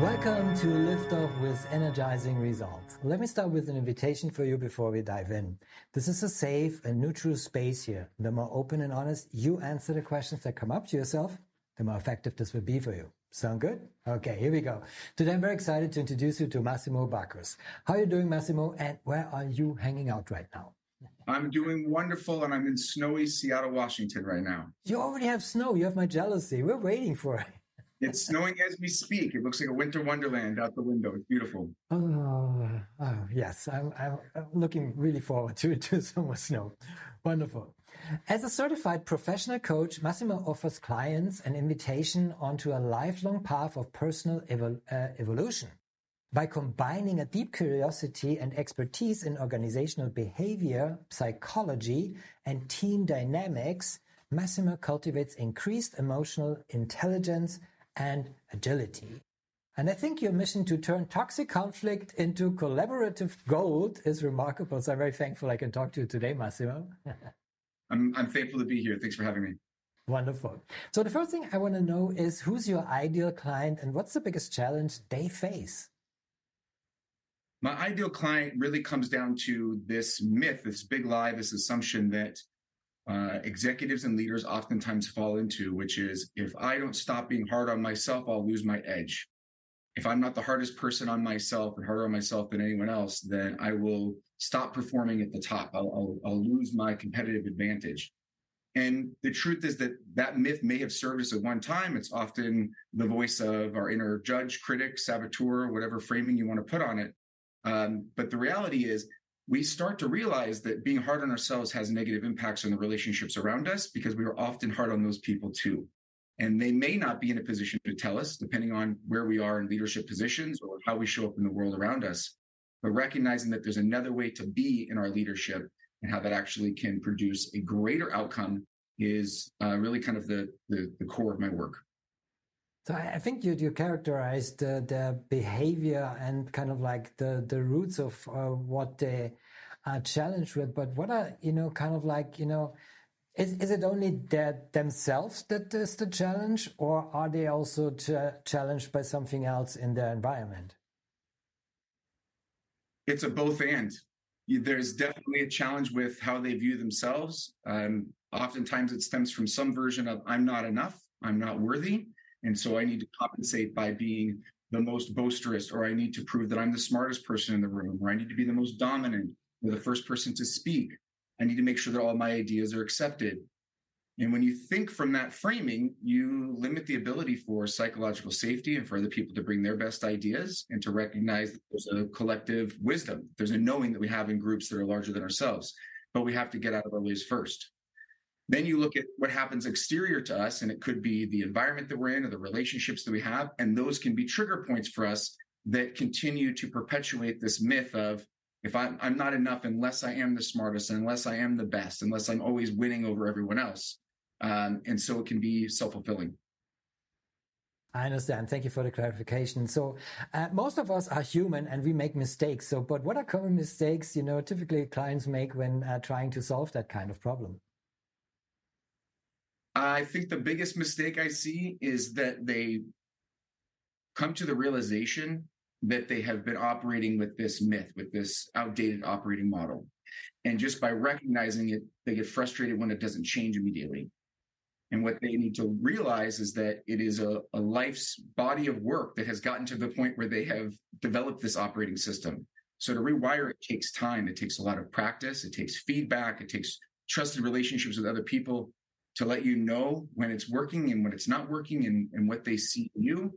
Welcome to Lift Off with Energizing Results. Let me start with an invitation for you before we dive in. This is a safe and neutral space here. The more open and honest you answer the questions that come up to yourself, the more effective this will be for you. Sound good? Okay, here we go. Today I'm very excited to introduce you to Massimo Backus. How are you doing, Massimo? And where are you hanging out right now? I'm doing wonderful, and I'm in snowy Seattle, Washington right now. You already have snow. You have my jealousy. We're waiting for it. It's snowing as we speak. It looks like a winter wonderland out the window. It's beautiful. Oh, oh yes, I'm, I'm, looking really forward to, to some more snow. Wonderful. As a certified professional coach, Massimo offers clients an invitation onto a lifelong path of personal evol- uh, evolution. By combining a deep curiosity and expertise in organizational behavior, psychology, and team dynamics, Massimo cultivates increased emotional intelligence and agility. And I think your mission to turn toxic conflict into collaborative gold is remarkable. So I'm very thankful I can talk to you today, Massimo. I'm, I'm thankful to be here. Thanks for having me. Wonderful. So the first thing I want to know is who's your ideal client and what's the biggest challenge they face? My ideal client really comes down to this myth, this big lie, this assumption that uh, executives and leaders oftentimes fall into, which is if I don't stop being hard on myself, I'll lose my edge. If I'm not the hardest person on myself and harder on myself than anyone else, then I will stop performing at the top. I'll, I'll, I'll lose my competitive advantage. And the truth is that that myth may have served us at one time. It's often the voice of our inner judge, critic, saboteur, whatever framing you want to put on it. Um, but the reality is we start to realize that being hard on ourselves has negative impacts on the relationships around us because we are often hard on those people too. And they may not be in a position to tell us, depending on where we are in leadership positions or how we show up in the world around us. But recognizing that there's another way to be in our leadership and how that actually can produce a greater outcome is uh, really kind of the, the, the core of my work. So I think you you characterized the, the behavior and kind of like the the roots of uh, what they are challenged with. But what are you know kind of like you know is is it only that themselves that is the challenge, or are they also ch challenged by something else in their environment? It's a both and. There's definitely a challenge with how they view themselves. Um, oftentimes, it stems from some version of "I'm not enough," "I'm not worthy." And so I need to compensate by being the most boisterous, or I need to prove that I'm the smartest person in the room, or I need to be the most dominant, or the first person to speak. I need to make sure that all my ideas are accepted. And when you think from that framing, you limit the ability for psychological safety and for other people to bring their best ideas and to recognize that there's a collective wisdom. There's a knowing that we have in groups that are larger than ourselves, but we have to get out of our ways first. Then you look at what happens exterior to us, and it could be the environment that we're in or the relationships that we have. And those can be trigger points for us that continue to perpetuate this myth of if I'm, I'm not enough unless I am the smartest, unless I am the best, unless I'm always winning over everyone else. Um, and so it can be self fulfilling. I understand. Thank you for the clarification. So, uh, most of us are human and we make mistakes. So, but what are common mistakes, you know, typically clients make when uh, trying to solve that kind of problem? I think the biggest mistake I see is that they come to the realization that they have been operating with this myth, with this outdated operating model. And just by recognizing it, they get frustrated when it doesn't change immediately. And what they need to realize is that it is a, a life's body of work that has gotten to the point where they have developed this operating system. So to rewire it takes time. It takes a lot of practice. It takes feedback. It takes trusted relationships with other people to let you know when it's working and when it's not working and, and what they see in you.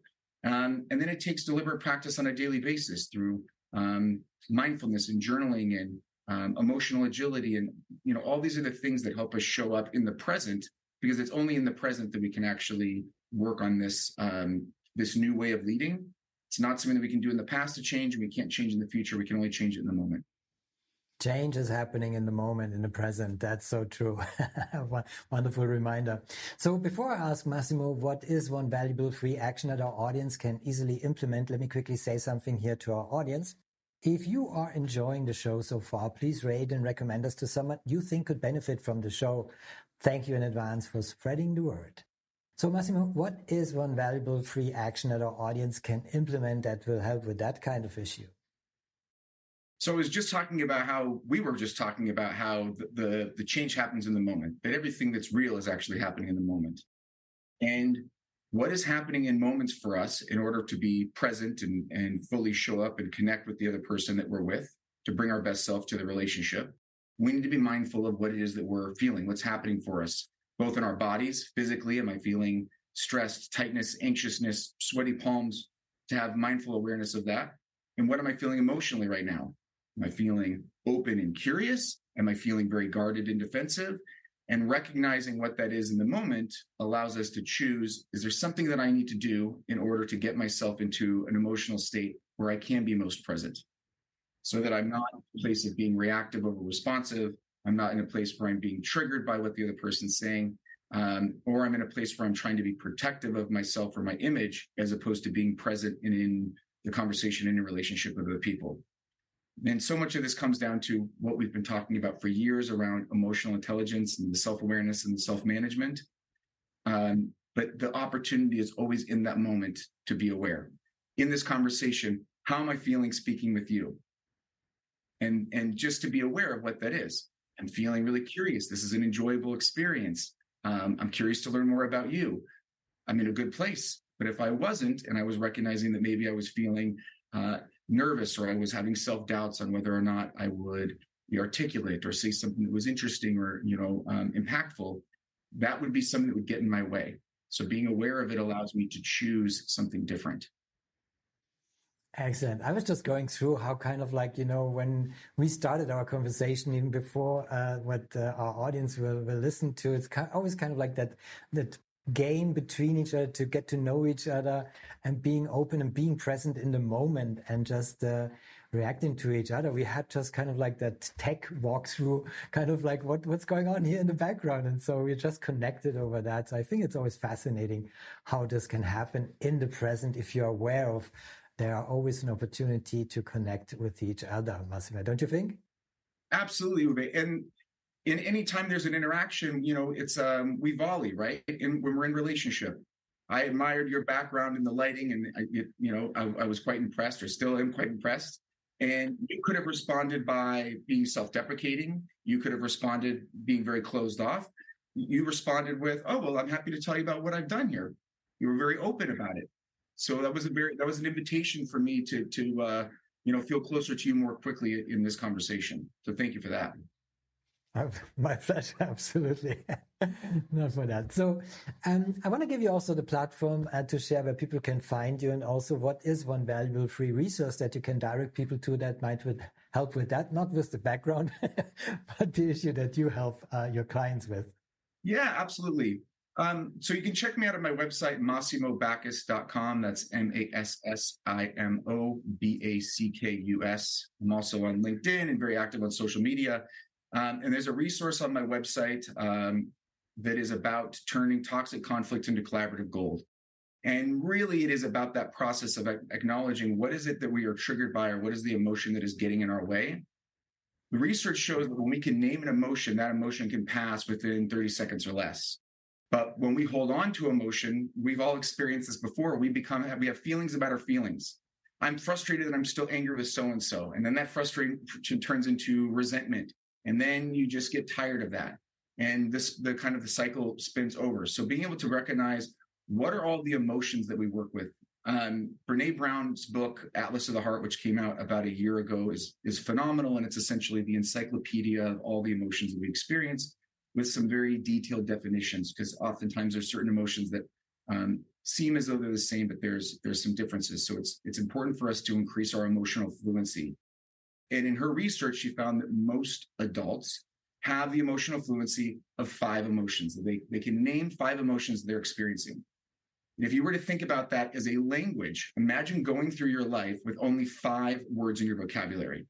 Um, and then it takes deliberate practice on a daily basis through um, mindfulness and journaling and um, emotional agility. And, you know, all these are the things that help us show up in the present because it's only in the present that we can actually work on this, um, this new way of leading. It's not something that we can do in the past to change we can't change in the future. We can only change it in the moment. Change is happening in the moment, in the present. That's so true. Wonderful reminder. So before I ask Massimo, what is one valuable free action that our audience can easily implement? Let me quickly say something here to our audience. If you are enjoying the show so far, please rate and recommend us to someone you think could benefit from the show. Thank you in advance for spreading the word. So Massimo, what is one valuable free action that our audience can implement that will help with that kind of issue? So I was just talking about how we were just talking about how the, the, the change happens in the moment, that everything that's real is actually happening in the moment. And what is happening in moments for us in order to be present and, and fully show up and connect with the other person that we're with to bring our best self to the relationship we need to be mindful of what it is that we're feeling what's happening for us both in our bodies physically am i feeling stressed tightness anxiousness sweaty palms? To have mindful awareness of that. And what am i feeling emotionally right now am i feeling open and curious am i feeling very guarded and defensive and recognizing what that is in the moment allows us to choose is there something that I need to do in order to get myself into an emotional state where I can be most present so that I'm not in a place of being reactive over responsive. I'm not in a place where I'm being triggered by what the other person's saying. Um, or I'm in a place where I'm trying to be protective of myself or my image as opposed to being present and in the conversation and in a relationship with other people. And so much of this comes down to what we've been talking about for years around emotional intelligence and the self awareness and the self management. Um, but the opportunity is always in that moment to be aware. In this conversation, how am I feeling speaking with you? And, and just to be aware of what that is. I'm feeling really curious. This is an enjoyable experience. Um, I'm curious to learn more about you. I'm in a good place. But if I wasn't, and I was recognizing that maybe I was feeling uh, nervous or I was having self doubts on whether or not I would be articulate or say something that was interesting or you know um, impactful, that would be something that would get in my way. So being aware of it allows me to choose something different. Excellent. I was just going through how kind of like, you know, when we started our conversation, even before uh, what uh, our audience will, will listen to, it's kind, always kind of like that, that game between each other to get to know each other and being open and being present in the moment and just uh, reacting to each other. We had just kind of like that tech walkthrough, kind of like what, what's going on here in the background. And so we're just connected over that. So I think it's always fascinating how this can happen in the present if you're aware of there are always an opportunity to connect with each other, Massimo, don't you think? Absolutely. And in any time there's an interaction, you know, it's um we volley, right? And when we're in relationship. I admired your background in the lighting, and I, you know, I, I was quite impressed, or still am quite impressed. And you could have responded by being self-deprecating. You could have responded being very closed off. You responded with, "Oh well, I'm happy to tell you about what I've done here." You were very open about it. So that was a very that was an invitation for me to to uh, you know feel closer to you more quickly in this conversation. So thank you for that. My pleasure, absolutely. Not for that. So, um, I want to give you also the platform uh, to share where people can find you, and also what is one valuable free resource that you can direct people to that might would help with that, not with the background, but the issue that you help uh, your clients with. Yeah, absolutely. Um, so you can check me out at my website, massimobackus.com. That's M-A-S-S-I-M-O-B-A-C-K-U-S. I'm also on LinkedIn and very active on social media. Um, and there's a resource on my website um, that is about turning toxic conflict into collaborative gold. And really, it is about that process of acknowledging what is it that we are triggered by, or what is the emotion that is getting in our way. The research shows that when we can name an emotion, that emotion can pass within 30 seconds or less. But when we hold on to emotion, we've all experienced this before. We become we have feelings about our feelings. I'm frustrated that I'm still angry with so and so, and then that frustration turns into resentment, and then you just get tired of that. And this the kind of the cycle spins over. So being able to recognize what are all the emotions that we work with. Um, Brené Brown's book atlas of the heart which came out about a year ago is is phenomenal and it's essentially the encyclopedia of all the emotions that we experience with some very detailed definitions because oftentimes there's certain emotions that um, seem as though they're the same but there's there's some differences. So it's it's important for us to increase our emotional fluency and in her research, she found that most adults have the emotional fluency of five emotions. They, they can name five emotions they're experiencing. And if you were to think about that as a language, imagine going through your life with only five words in your vocabulary.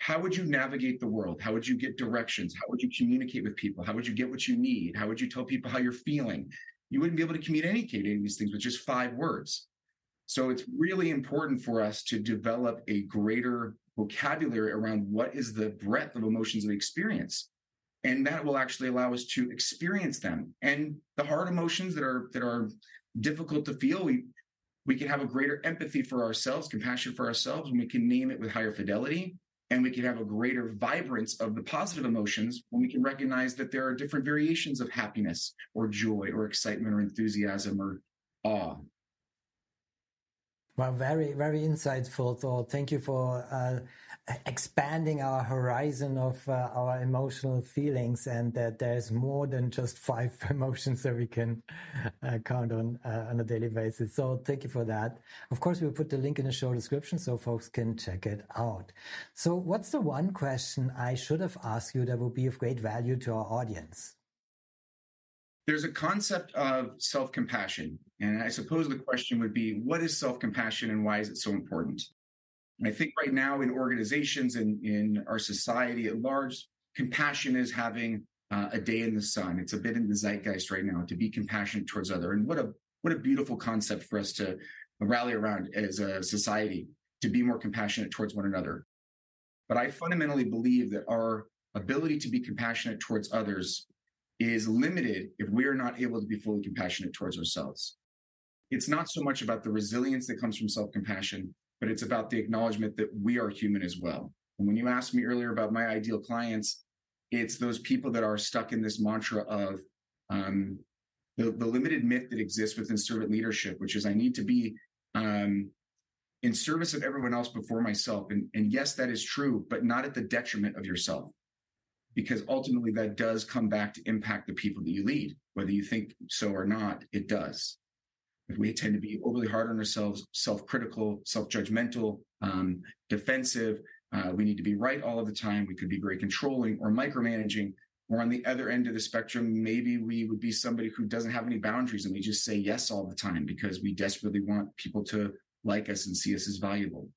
how would you navigate the world? How would you get directions? How would you communicate with people? How would you get what you need? How would you tell people how you're feeling? You wouldn't be able to communicate any of these things with just five words. So it's really important for us to develop a greater vocabulary around what is the breadth of emotions we experience. And that will actually allow us to experience them. And the hard emotions that are that are difficult to feel, we we can have a greater empathy for ourselves, compassion for ourselves, and we can name it with higher fidelity and we can have a greater vibrance of the positive emotions when we can recognize that there are different variations of happiness or joy or excitement or enthusiasm or awe well, very, very insightful thought. Thank you for uh, expanding our horizon of uh, our emotional feelings and that there's more than just five emotions that we can uh, count on uh, on a daily basis. So thank you for that. Of course, we'll put the link in the show description so folks can check it out. So what's the one question I should have asked you that would be of great value to our audience? There's a concept of self compassion. And I suppose the question would be what is self compassion and why is it so important? And I think right now in organizations and in our society at large, compassion is having uh, a day in the sun. It's a bit in the zeitgeist right now to be compassionate towards other. And what a what a beautiful concept for us to rally around as a society to be more compassionate towards one another. But I fundamentally believe that our ability to be compassionate towards others is limited if we are not able to be fully compassionate towards ourselves. It's not so much about the resilience that comes from self compassion, but it's about the acknowledgement that we are human as well. And when you asked me earlier about my ideal clients, it's those people that are stuck in this mantra of um, the, the limited myth that exists within servant leadership, which is I need to be um, in service of everyone else before myself. And, and yes, that is true, but not at the detriment of yourself because ultimately that does come back to impact the people that you lead, whether you think so or not, it does. If we tend to be overly hard on ourselves, self critical, self judgmental, um, defensive, uh, we need to be right all of the time. We could be very controlling or micromanaging. Or on the other end of the spectrum, maybe we would be somebody who doesn't have any boundaries and we just say yes all the time because we desperately want people to like us and see us as valuable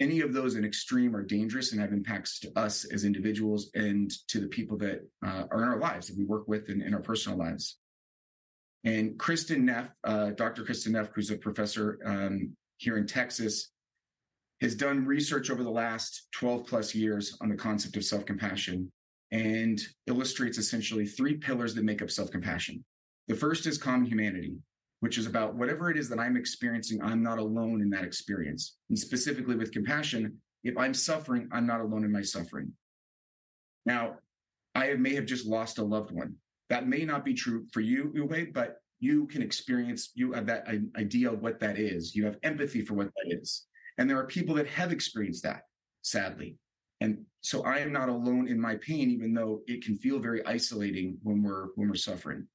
any of those in extreme are dangerous and have impacts to us as individuals and to the people that uh, are in our lives that we work with in, in our personal lives. And Kristin Neff, uh, Dr. Kristin Neff, who's a professor um, here in Texas, has done research over the last 12 plus years on the concept of self compassion and illustrates essentially three pillars that make up self compassion. The first is common humanity which is about whatever it is that I'm experiencing, I'm not alone in that experience. And specifically with compassion, if I'm suffering, I'm not alone in my suffering. Now, I may have just lost a loved one. That may not be true for you, Uwe, but you can experience, you have that idea of what that is. You have empathy for what that is. And there are people that have experienced that, sadly. And so I am not alone in my pain, even though it can feel very isolating when we're when we're suffering.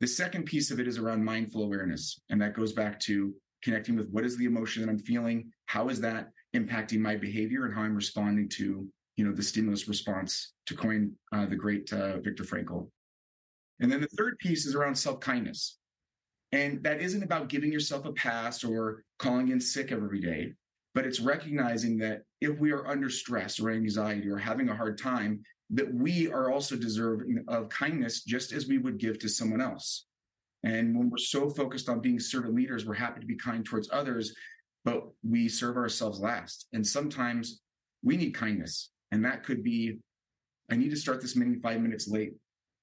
The second piece of it is around mindful awareness. And that goes back to connecting with what is the emotion that I'm feeling? How is that impacting my behavior and how I'm responding to, you know, the stimulus response to coin uh, the great uh, Viktor Frankl. And then the third piece is around self-kindness. And that isn't about giving yourself a pass or calling in sick every day, but it's recognizing that if we are under stress or anxiety or having a hard time, that we are also deserving of kindness just as we would give to someone else. And when we're so focused on being servant leaders, we're happy to be kind towards others, but we serve ourselves last. And sometimes we need kindness. And that could be, I need to start this meeting five minutes late.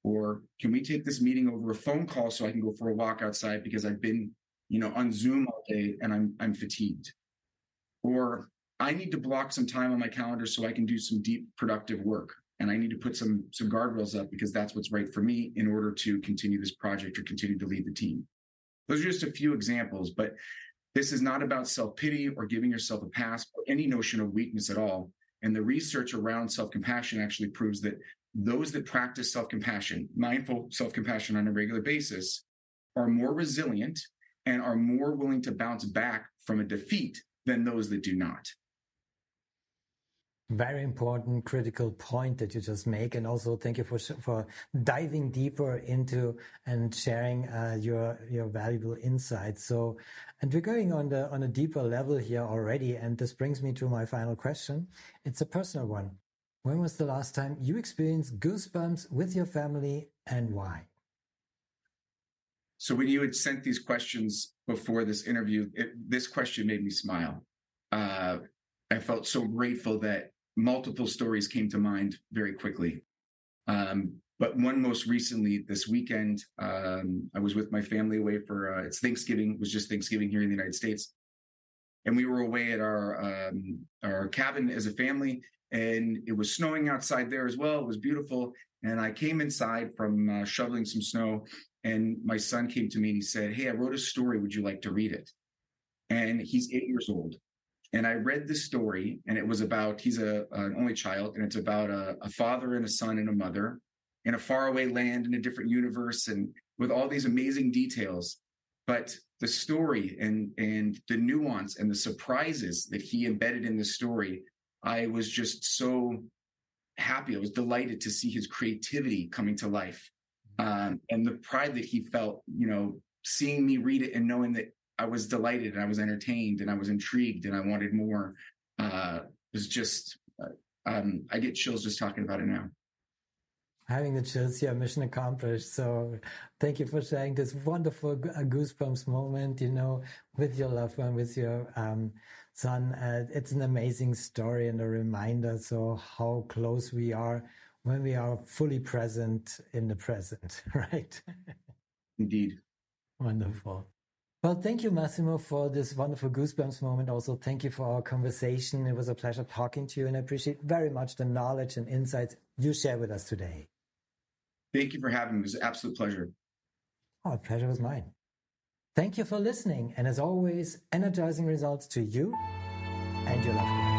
Or can we take this meeting over a phone call so I can go for a walk outside because I've been, you know, on Zoom all day and I'm I'm fatigued. Or I need to block some time on my calendar so I can do some deep productive work and I need to put some some guardrails up because that's what's right for me in order to continue this project or continue to lead the team. Those are just a few examples, but this is not about self pity or giving yourself a pass or any notion of weakness at all. And the research around self compassion actually proves that those that practice self compassion, mindful self compassion on a regular basis, are more resilient and are more willing to bounce back from a defeat than those that do not. Very important critical point that you just make. And also thank you for for diving deeper into and sharing uh, your your valuable insights. So and we're going on the on a deeper level here already and this brings me to my final question. It's a personal one. When was the last time you experienced goosebumps with your family and why? So when you had sent these questions before this interview it, this question made me smile. Uh, I felt so grateful that multiple stories came to mind very quickly. Um, but one most recently this weekend, um, I was with my family away for uh, it's Thanksgiving. It was just Thanksgiving here in the United States, and we were away at our um, our cabin as a family, and it was snowing outside there as well. It was beautiful, and I came inside from uh, shoveling some snow, and my son came to me and he said, "Hey, I wrote a story. Would you like to read it?" And he's eight years old, and I read the story, and it was about he's a an only child, and it's about a, a father and a son and a mother in a faraway land in a different universe, and with all these amazing details. But the story and and the nuance and the surprises that he embedded in the story, I was just so happy. I was delighted to see his creativity coming to life, um, and the pride that he felt. You know, seeing me read it and knowing that I was delighted and I was entertained and I was intrigued and I wanted more. Uh, it was just, uh, um, I get chills just talking about it now. Having the chills, yeah, mission accomplished. So thank you for sharing this wonderful uh, goosebumps moment, you know, with your loved one, with your um, son. Uh, it's an amazing story and a reminder. So how close we are when we are fully present in the present, right? Indeed. Wonderful. Well, thank you, Massimo, for this wonderful goosebumps moment. Also, thank you for our conversation. It was a pleasure talking to you, and I appreciate very much the knowledge and insights you share with us today. Thank you for having me. It was an absolute pleasure. Oh, pleasure was mine. Thank you for listening, and as always, energizing results to you and your loved ones.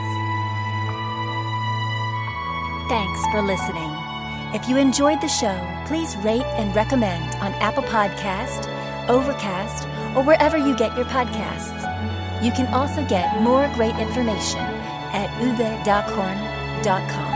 Thanks for listening. If you enjoyed the show, please rate and recommend on Apple Podcast, Overcast, or wherever you get your podcasts. You can also get more great information at uwedockhorn.com.